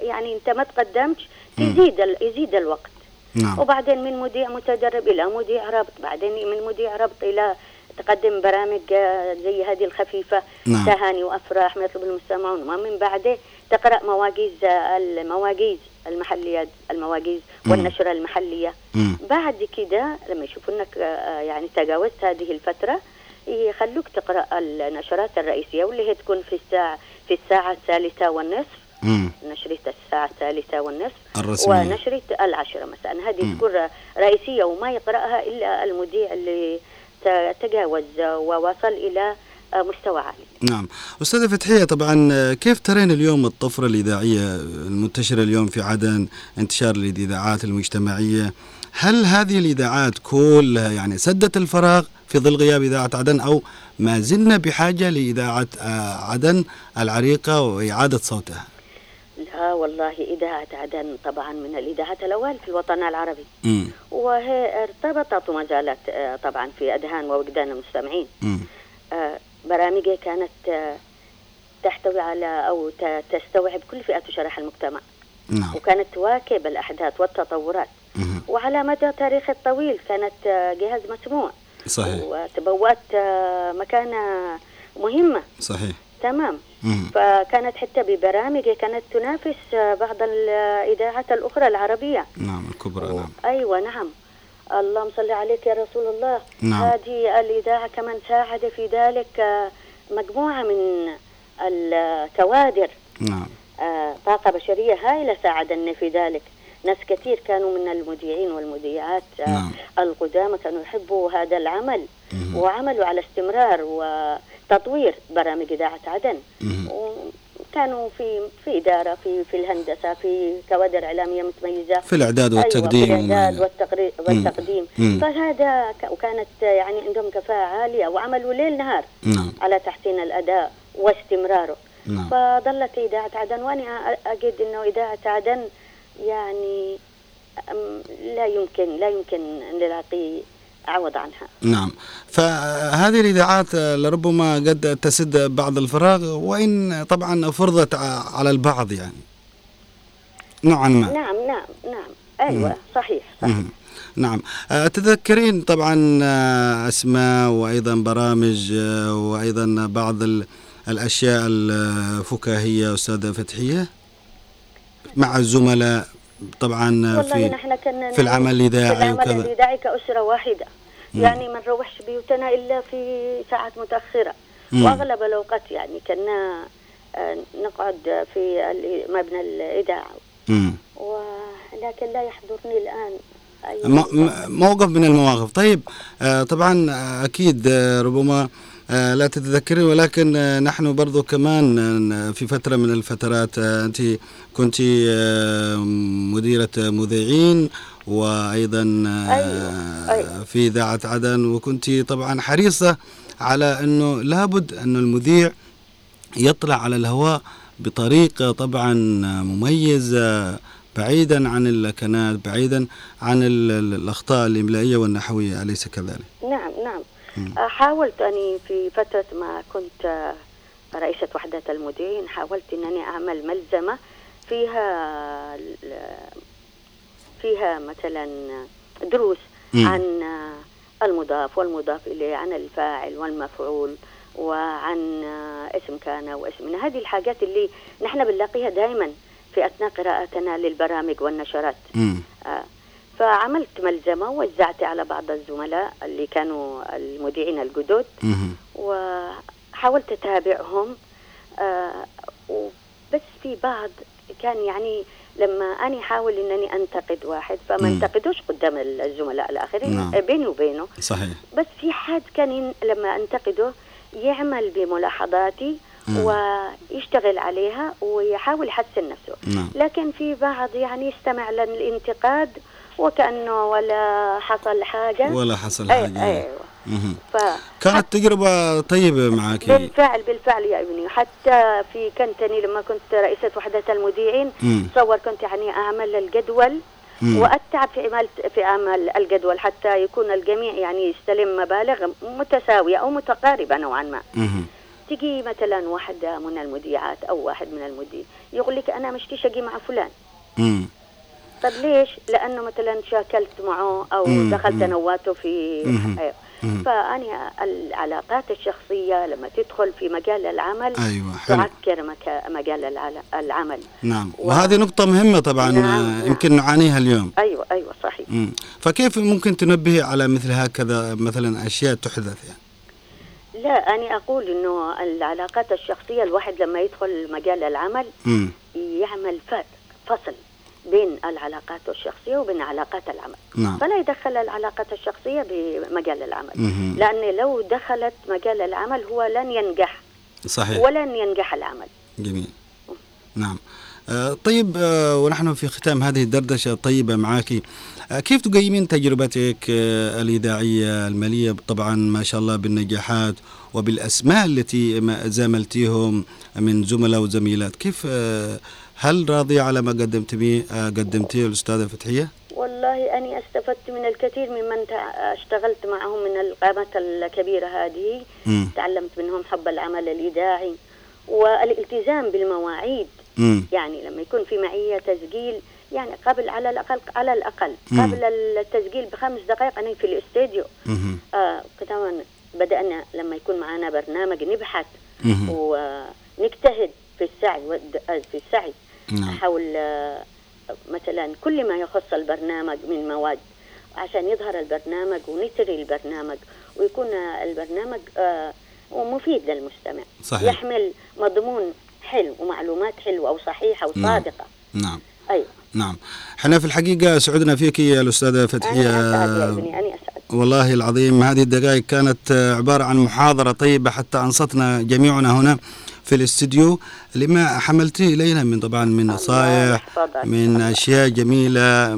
يعني أنت ما تقدمتش. يزيد ال... يزيد الوقت نعم وبعدين من مذيع متدرب إلى مذيع ربط بعدين من مذيع ربط إلى تقدم برامج آه، زي هذه الخفيفة نعم. تهاني وأفراح ما يطلب المستمعون وما من بعده تقرأ مواجيز آه، المواجيز المحلية المواجيز مم. والنشرة المحلية مم. بعد كده لما يشوفوا إنك آه، يعني تجاوزت هذه الفترة يخلوك تقرأ النشرات الرئيسية واللي هي تكون في الساعة في الساعة الثالثة والنصف مم. نشرة الساعة الثالثة والنصف الرسمية ونشرة العشرة مثلا هذه مم. تكون رئيسية وما يقرأها إلا المذيع اللي تجاوز ووصل إلى آه، مستوى عالي. نعم. أستاذة فتحية طبعا كيف ترين اليوم الطفرة الإذاعية المنتشرة اليوم في عدن انتشار الإذاعات المجتمعية؟ هل هذه الإذاعات كلها يعني سدت الفراغ في ظل غياب إذاعة عدن أو ما زلنا بحاجة لإذاعة آه، عدن العريقة وإعادة صوتها؟ لا والله إذاعة عدن طبعا من الإذاعات الأوائل في الوطن العربي. مم. وهي ارتبطت وما زالت آه، طبعا في أذهان ووجدان المستمعين. مم. برامجها كانت آه، تحتوي على ت- تستوعب كل فئات وشرائح المجتمع. نعم. وكانت تواكب الأحداث والتطورات. مم. وعلى مدى تاريخ الطويل كانت آه، جهاز مسموع. صحيح. وتبوأت آه، مكانة مهمة. صحيح. تمام. مم. فكانت حتى ببرامجها كانت تنافس بعض الإذاعات الأخرى العربية. نعم الكبرى نعم. أيوة نعم. اللهم صل عليك يا رسول الله نعم. هذه الإذاعة كمان ساعد في ذلك آه، مجموعة من الكوادر نعم آه، طاقة بشرية هائلة ساعدني في ذلك ناس كثير كانوا من المذيعين والمذيعات آه، نعم. القدامى كانوا يحبوا هذا العمل مهم. وعملوا على استمرار وتطوير برامج إذاعة عدن مهم. وكانوا في في إدارة في في الهندسة في كوادر إعلامية متميزة. في الإعداد أيوة والتقديم في الإعداد وما- والتقري- والتقديم. مم. فهذا ك- وكانت يعني عندهم كفاءة عالية وعملوا ليل نهار نعم. على تحسين الأداء واستمراره. نعم. فظلت إذاعة عدن. وأنا أ- أجد أنه إذاعة عدن يعني لا يمكن لا يمكن نلاقي عوض عنها. نعم. فهذه الإذاعات لربما قد تسد بعض الفراغ وإن طبعا فرضت على البعض يعني. نوعا ما. نعم نعم نعم. أيوة صحيح صحيح. مهم. نعم. تذكرين طبعا أسماء وأيضا برامج وأيضا بعض ال- الأشياء الفكاهية أستاذة فتحية مع الزملاء؟ طبعا في نحن كنا في العمل الإذاعي في العمل وكذا. الإذاعي كأسرة واحدة يعني ما نروحش بيوتنا إلا في ساعات متأخرة مم. وأغلب الأوقات يعني كنا آه، نقعد في مبنى الإذاعة مم. ولكن لا يحضرني م- موقف من المواقف طيب آه، طبعا آه، أكيد آه، ربما آه، لا تتذكرين ولكن آه، نحن برضو كمان آه، في فترة من الفترات آه، أنت كنت آه، مديرة مذيعين وأيضا آه، أيوة، أيوة. في إذاعة عدن وكنت طبعا حريصة على أنه لابد أن المذيع يطلع على الهواء بطريقة طبعا مميزة بعيدا عن اللكنات بعيدا عن ال- ال- الأخطاء الإملائية والنحوية أليس كذلك؟ نعم نعم آه، حاولت أني في فترة ما كنت آه، رئيسة وحدة المذيعين حاولت أنني أعمل ملزمة فيها فيها مثلا دروس. عن آه، المضاف والمضاف إليه عن الفاعل والمفعول وعن آه، اسم كان واسم من هذه الحاجات اللي نحن بنلاقيها دائما في أثناء قراءتنا للبرامج والنشرات. آه، فعملت ملزمة ووزعت على بعض الزملاء اللي كانوا المذيعين الجدد. وحاولت أتابعهم آه، وبس في بعض كان يعني لما أنا أحاول أنني أنتقد واحد فما مم. انتقدوش قدام الزملاء الآخرين نعم. بيني وبينه صحيح بس في حد كان لما أنتقده يعمل بملاحظاتي مم. ويشتغل عليها ويحاول يحسن نفسه نعم لكن في بعض يعني يستمع للانتقاد وكأنه ولا حصل حاجة ولا حصل أي- حاجة أيوة. ف كانت تجربة طيبة معك بالفعل بالفعل يا ابني حتى في كنتني لما كنت رئيسة وحدة المذيعين. تصور كنت يعني أعمل الجدول مم. وأتعب في عمل في عمل الجدول حتى يكون الجميع يعني يستلم مبالغ متساوية أو متقاربة نوعا ما. تجي مثلا واحدة من المذيعات أو واحد من المذيع يقول لك أنا مشتيش أجي مع فلان. طب ليش؟ لأنه مثلا شاكلت معه مم، دخلت مم. نواته في. مم. فأنا العلاقات الشخصية لما تدخل في مجال العمل أيوة حلو تعكر مكا- مجال العمل نعم و- وهذه نقطة مهمة طبعا نعم، نعم. يمكن نعانيها اليوم أيوة أيوة صحيح مم. فكيف ممكن تنبه على مثل هكذا مثلا أشياء تحدث يعني لا أنا أقول إنه العلاقات الشخصية الواحد لما يدخل مجال العمل مم. يعمل فصل بين العلاقات الشخصية وبين علاقات العمل. نعم. فلا يدخل العلاقات الشخصية بمجال العمل. مهم. لأن لو دخلت مجال العمل هو لن ينجح. صحيح. ولن ينجح العمل. جميل. نعم. آه، طيب آه، ونحن في ختام هذه الدردشة الطيبة معك آه، كيف تقيمين تجربتك آه، الإذاعية المالية؟ طبعا ما شاء الله بالنجاحات وبالأسماء التي زاملتيهم من زملاء وزميلات. كيف آه، هل راضية على ما آه، قدمتيه الأستاذة فتحية؟ والله أنا استفدت من الكثير ممن اشتغلت معهم من القامات الكبيرة هذه. تعلمت منهم حب العمل الإذاعي والالتزام بالمواعيد مم. يعني لما يكون في معية تسجيل يعني قبل على الأقل على الأقل مم. قبل التسجيل بخمس دقائق أنا في الاستديو. آه كمان بدأنا لما يكون معنا برنامج نبحث. ونجتهد في السعي في السعي نعم. حول آه، مثلا كل ما يخص البرنامج من مواد عشان يظهر البرنامج ونثري البرنامج ويكون آه، البرنامج آه، مفيد للمستمع. صحيح. يحمل مضمون حلو ومعلومات حلوة وصحيحة نعم. وصادقة. نعم. أيوة. نعم. إحنا في الحقيقة سعدنا فيك يا الأستاذة فتحية. أنا أسعد يا أنا أسعد. والله العظيم هذه الدقائق كانت آه، عبارة عن محاضرة طيبة حتى أنصتنا جميعنا هنا. في الاستديو لما حملته إلينا من طبعا من نصائح. من أشياء جميلة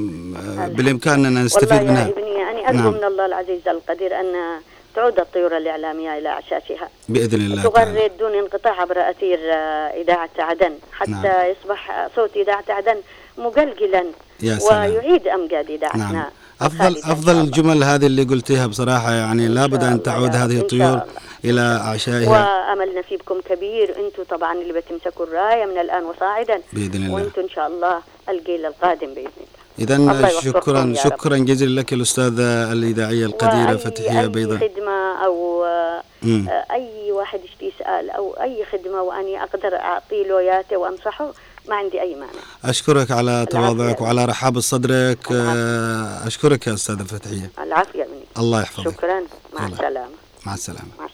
بالإمكان أن نستفيد والله يا منها ابني أنا أرجو نعم. من الله العزيز القدير أن تعود الطيور الإعلامية إلى أعشاشها بإذن الله تغرد دون انقطاع عبر أثير آه، إذاعة عدن حتى نعم. يصبح صوت إذاعة عدن مقلقلا يا سلام. ويعيد أمجاد إذاعتنا نعم أفضل أفضل. الجمل هذه اللي قلتيها بصراحة يعني لابد أن تعود هذه الطيور شاء الله. إلى عشائها. وأمل نسيبكم كبير. أنتم طبعا اللي بتمسكوا الراية من الآن وصاعدا. بإذن الله. وأنتم إن شاء الله الجيل القادم بإذن الله. إذا شكرا. شكرا جزيلا لك الأستاذة الإذاعية القديرة فتحية أي بيضاء. خدمة أو مم. آه، أي واحد يشتي يسأل أو أي خدمة وأني أقدر أعطي له ياته وأنصحه ما عندي أي مانع. أشكرك على تواضعك. وعلى رحاب صدرك. العافية. آه، أشكرك يا أستاذة فتحية العافية منك الله يحفظك. شكرا. مع. السلامة. مع السلامة. مع السلامة.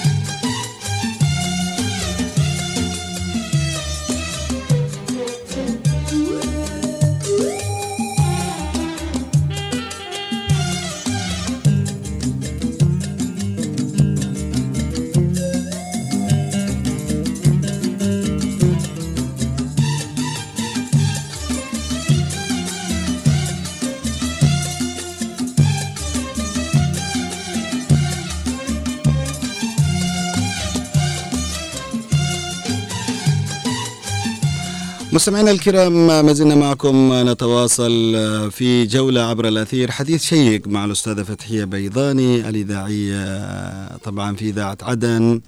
مستمعينا الكرام ما زلنا معكم نتواصل في جولة عبر الأثير. حديث شيق مع الأستاذة فتحية بيضاني الإذاعية طبعا في إذاعة عدن.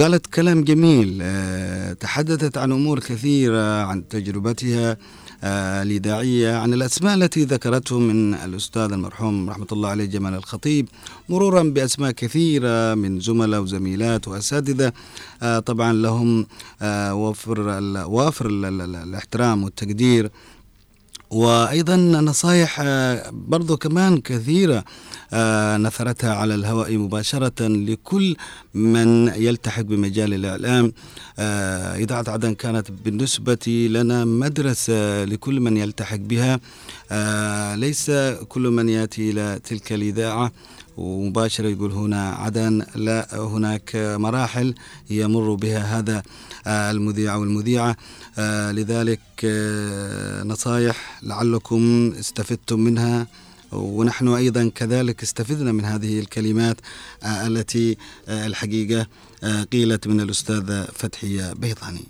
قالت كلام جميل آه، تحدثت عن أمور كثيرة عن تجربتها. آه، الإذاعية عن الأسماء التي ذكرته من الأستاذ المرحوم رحمة الله عليه جمال الخطيب مرورا بأسماء كثيرة من زملاء وزميلات وأساتذة. آه، طبعا لهم آه، وفر وافر ال- ال- ال- الاحترام والتقدير. وأيضا نصائح آه، برضو كمان كثيرة آه، نثرتها على الهواء مباشرة لكل من يلتحق بمجال الإعلام. آه، إذاعة عدن كانت بالنسبة لنا مدرسة لكل من يلتحق بها ليس كل من يأتي إلى تلك الإذاعة. ومباشرة يقول هنا عدن لا هناك مراحل يمر بها هذا آه، المذيع أو المذيعة آه، لذلك آه، نصايح لعلكم استفدتم منها. ونحن أيضا كذلك استفدنا من هذه الكلمات التي الحقيقة قيلت من الأستاذة فتحية بيضاني.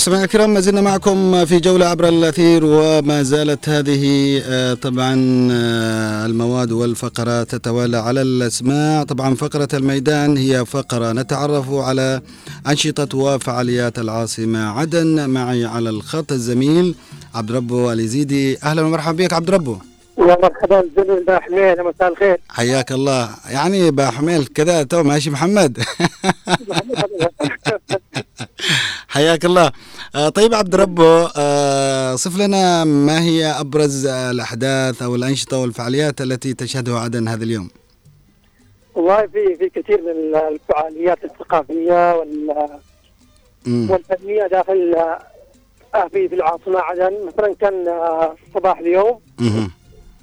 مستمعينا الكرام ما زلنا معكم في جولة عبر الأثير وما زالت هذه آه، طبعا آه، المواد والفقرات تتوالى على الأسماع. طبعا فقرة الميدان هي فقرة نتعرف على أنشطة وفعاليات العاصمة. عدن معي على الخط الزميل عبد ربه اليزيدي. أهلا ومرحبا بك عبد ربه يا مرحبا زميل ده حميد مساء الخير. حياك الله. يعني بحمل كذا تو ماشي محمد. [LAUGHS] حياك الله. آه، طيب عبد ربه آه، صف لنا ما هي أبرز الأحداث أو الأنشطة والفعاليات التي تشهدها عدن هذا اليوم؟ والله في في كثير من الفعاليات الثقافية وال- مم. والفنية داخل آه، في في العاصمة عدن. مثلا كان صباح اليوم.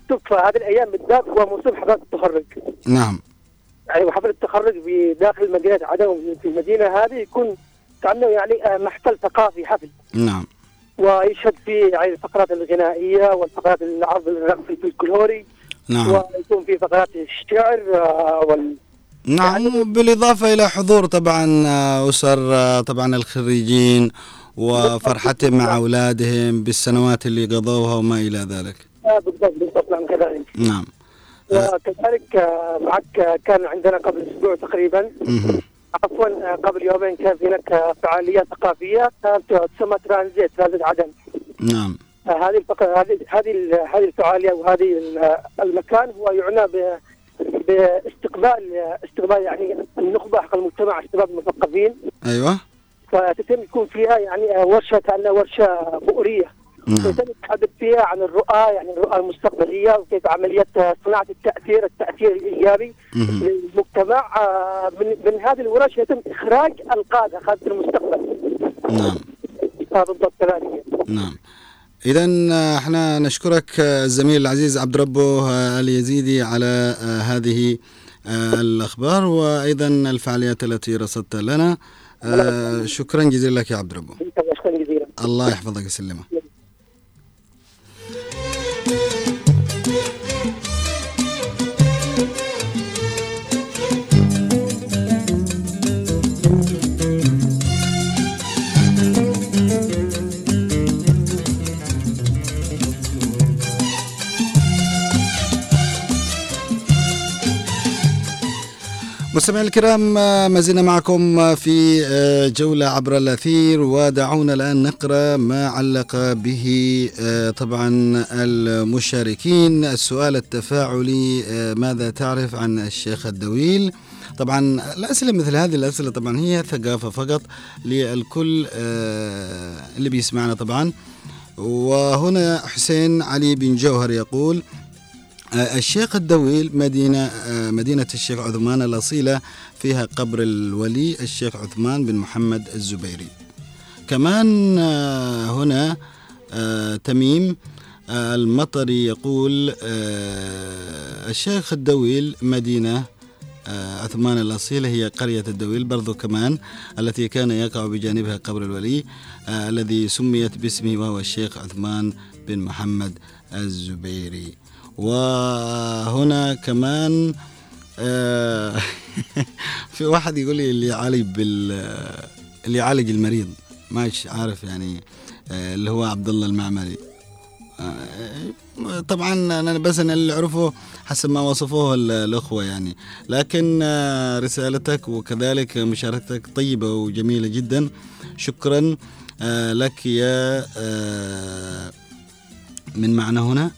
شوف هذه الأيام بالذات هو موسم حفلات التخرج. نعم. يعني حفلة التخرج في داخل مدينة عدن في المدينة هذه يكون كأنه يعني آه، محفل ثقافي حفل. نعم. ويشهد فيه يعني الفقرات الغنائية والفقرات العرض الرقصي الفلكلوري نعم. ويكون في فقرات الشعر آه، وال نعم بالإضافة إلى حضور طبعا آه، أسر طبعا الخريجين وفرحتهم مع أولادهم بالسنوات اللي قضوها وما إلى ذلك. بالضبط بالضبط نعم كذلك. نعم. وكذلك معك كان عندنا قبل أسبوع تقريبا. عفوا آه، قبل يومين كان هناك آه، فعاليات ثقافية كانت تسمى ترانزيت ترانزيت عدن. نعم. آه، هذه هذه هذه هذه الفعالية وهذه ال- المكان هو يعنى ب باستقبال استقبال يعني النخبة حق المجتمع الشباب المثقفين. أيوة. فتتم يكون فيها يعني آه، ورشة كأنها ورشة بؤرية. ويتم تحدد فيها عن الرؤى يعني الرؤى المستقبلية وكيف عملية آه، صناعة التأثير التأثير الإيجابي. للمجتمع آه، من من هذه الورش يتم إخراج القاده قاده المستقبل. نعم. آه، بالضبط كذلك نعم. إذا إحنا نشكرك آه، الزميل العزيز عبد ربه آه، اليزيدي على آه، هذه آه، الأخبار وأيضا الفعاليات التي رصدت لنا. آه، شكرا جزيلا لك يا عبد ربه. شكرا جزيلا. الله يحفظك ويسلمك. مستمعينا الكرام ما زلنا معكم في آه، جولة عبر الأثير ودعونا الآن نقرأ ما علق به آه، طبعا المشاركين. السؤال التفاعلي آه، ماذا تعرف عن الشيخ الدويل؟ طبعا الأسئلة مثل هذه الأسئلة طبعا هي ثقافة فقط للكل اللي بيسمعنا طبعا. وهنا حسين علي بن جوهر يقول الشيخ الدويل مدينة آه، مدينة الشيخ عثمان الأصيلة فيها قبر الولي الشيخ عثمان بن محمد الزبيري. كمان آه، هنا آه، تميم آه، المطري يقول آه، الشيخ الدويل مدينة آه، عثمان الأصيلة هي قرية الدويل برضو كمان التي كان يقع بجانبها قبر الولي آه، الذي سميت باسمه وهو الشيخ عثمان بن محمد الزبيري. وهنا كمان آه، [LAUGHS] في واحد يقول لي اللي يعالج بال اللي يعالج المريض. ماش عارف يعني آه، اللي هو عبد الله المعمري. آه، طبعا أنا بس أنا اللي أعرفه حسب ما وصفوه ال- الأخوة يعني. لكن رسالتك وكذلك مشاركتك طيبة وجميلة جدا. شكرا لك يا من معنا هنا.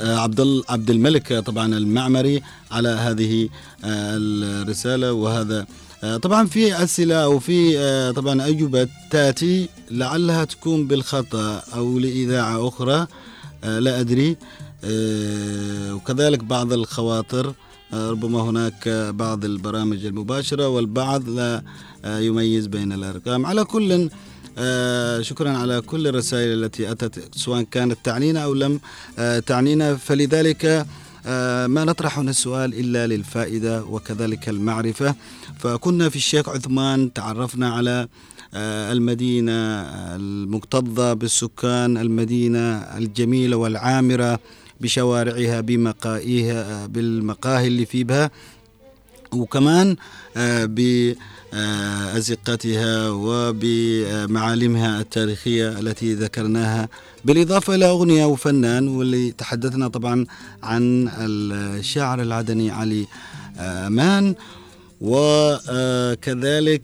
عبد ال- عبد الملك آه، طبعا المعمري على هذه آه، الرسالة وهذا آه، طبعا في أسئلة أو في آه، طبعا أجوبة تأتي لعلها تكون بالخطأ أو لإذاعة أخرى آه، لا أدري آه، وكذلك بعض الخواطر آه، ربما هناك آه، بعض البرامج المباشرة والبعض لا. آه، يميز بين الأرقام. على كل آه، شكرا على كل الرسائل التي أتت سواء كانت تعنينا أو لم آه، تعنينا. فلذلك آه، ما نطرح هنا السؤال إلا للفائدة وكذلك المعرفة. فكنا في الشيخ عثمان تعرفنا على آه، المدينة المكتظة بالسكان المدينة الجميلة والعامرة بشوارعها بمقاهيها بالمقاهي اللي في بها وكمان آه، بأزقتها وبمعالمها التاريخية التي ذكرناها. بالإضافة إلى أغنية وفنان واللي تحدثنا طبعا عن الشاعر العدني علي آه، أمان. وكذلك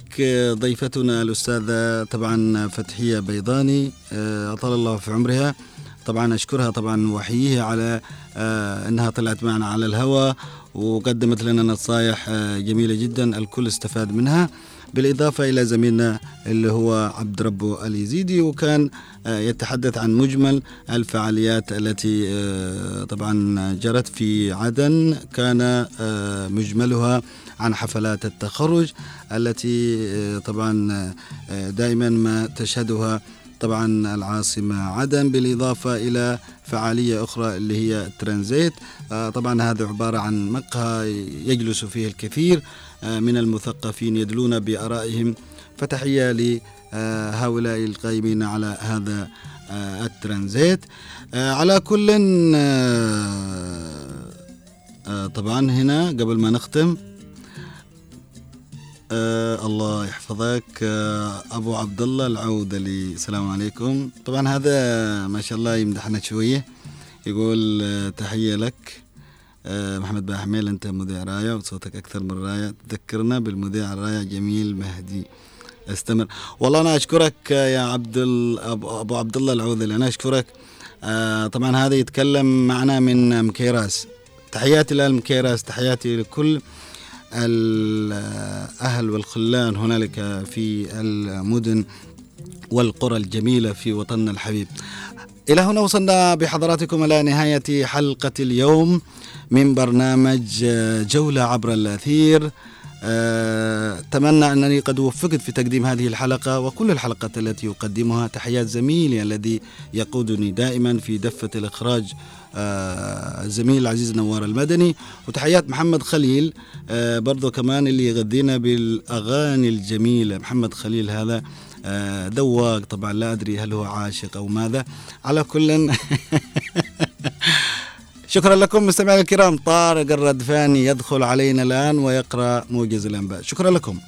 ضيفتنا الأستاذة طبعا فتحية بيضاني آه، أطال الله في عمرها. طبعا أشكرها طبعا وأحييها على آه، أنها طلعت معنا على الهواء. وقدمت لنا نصائح آه، جميلة جدا. الكل استفاد منها. بالإضافة إلى زميلنا اللي هو عبد ربه اليزيدي وكان آه، يتحدث عن مجمل الفعاليات التي آه، طبعا جرت في عدن. كان مجملها عن حفلات التخرج التي طبعا دائما ما تشهدها طبعا العاصمة عدن بالإضافة إلى فعالية أخرى اللي هي الترانزيت آه، طبعا هذا عبارة عن مقهى يجلس فيه الكثير آه، من المثقفين يدلون بآرائهم. فتحية لهؤلاء القائمين على هذا آه، الترانزيت. على كل طبعا هنا قبل ما نختم آه الله يحفظك. آه أبو عبد الله العودلي السلام عليكم. طبعا هذا ما شاء الله يمدحنا شوية. يقول آه تحية لك. آه محمد بن حميل أنت مذيع رايه وصوتك أكثر من رايه تذكرنا بالمذيع الرايه جميل مهدي. استمر. والله أنا أشكرك يا عبد أبو عبد الله العوذلي أنا أشكرك. آه طبعا هذا يتكلم معنا من مكيراس. تحياتي للمكيراس. تحياتي لكل الأهل والخلان هنالك في المدن والقرى الجميلة في وطننا الحبيب. إلى هنا وصلنا بحضراتكم إلى نهاية حلقة اليوم من برنامج جولة عبر الأثير. أتمنى أنني قد وفقت في تقديم هذه الحلقة وكل الحلقات التي أقدمها. تحيات زميلي الذي يقودني دائما في دفة الإخراج آه، الزميل العزيز نوار المدني. وتحيات محمد خليل آه، برضو كمان اللي يغذينا بالأغاني الجميلة. محمد خليل هذا آه، ذواق طبعا لا أدري هل هو عاشق أو ماذا. على كل [LAUGHS] شكرا لكم مستمعينا الكرام. طارق الردفاني يدخل علينا الآن ويقرأ موجز الأنباء. شكرا لكم.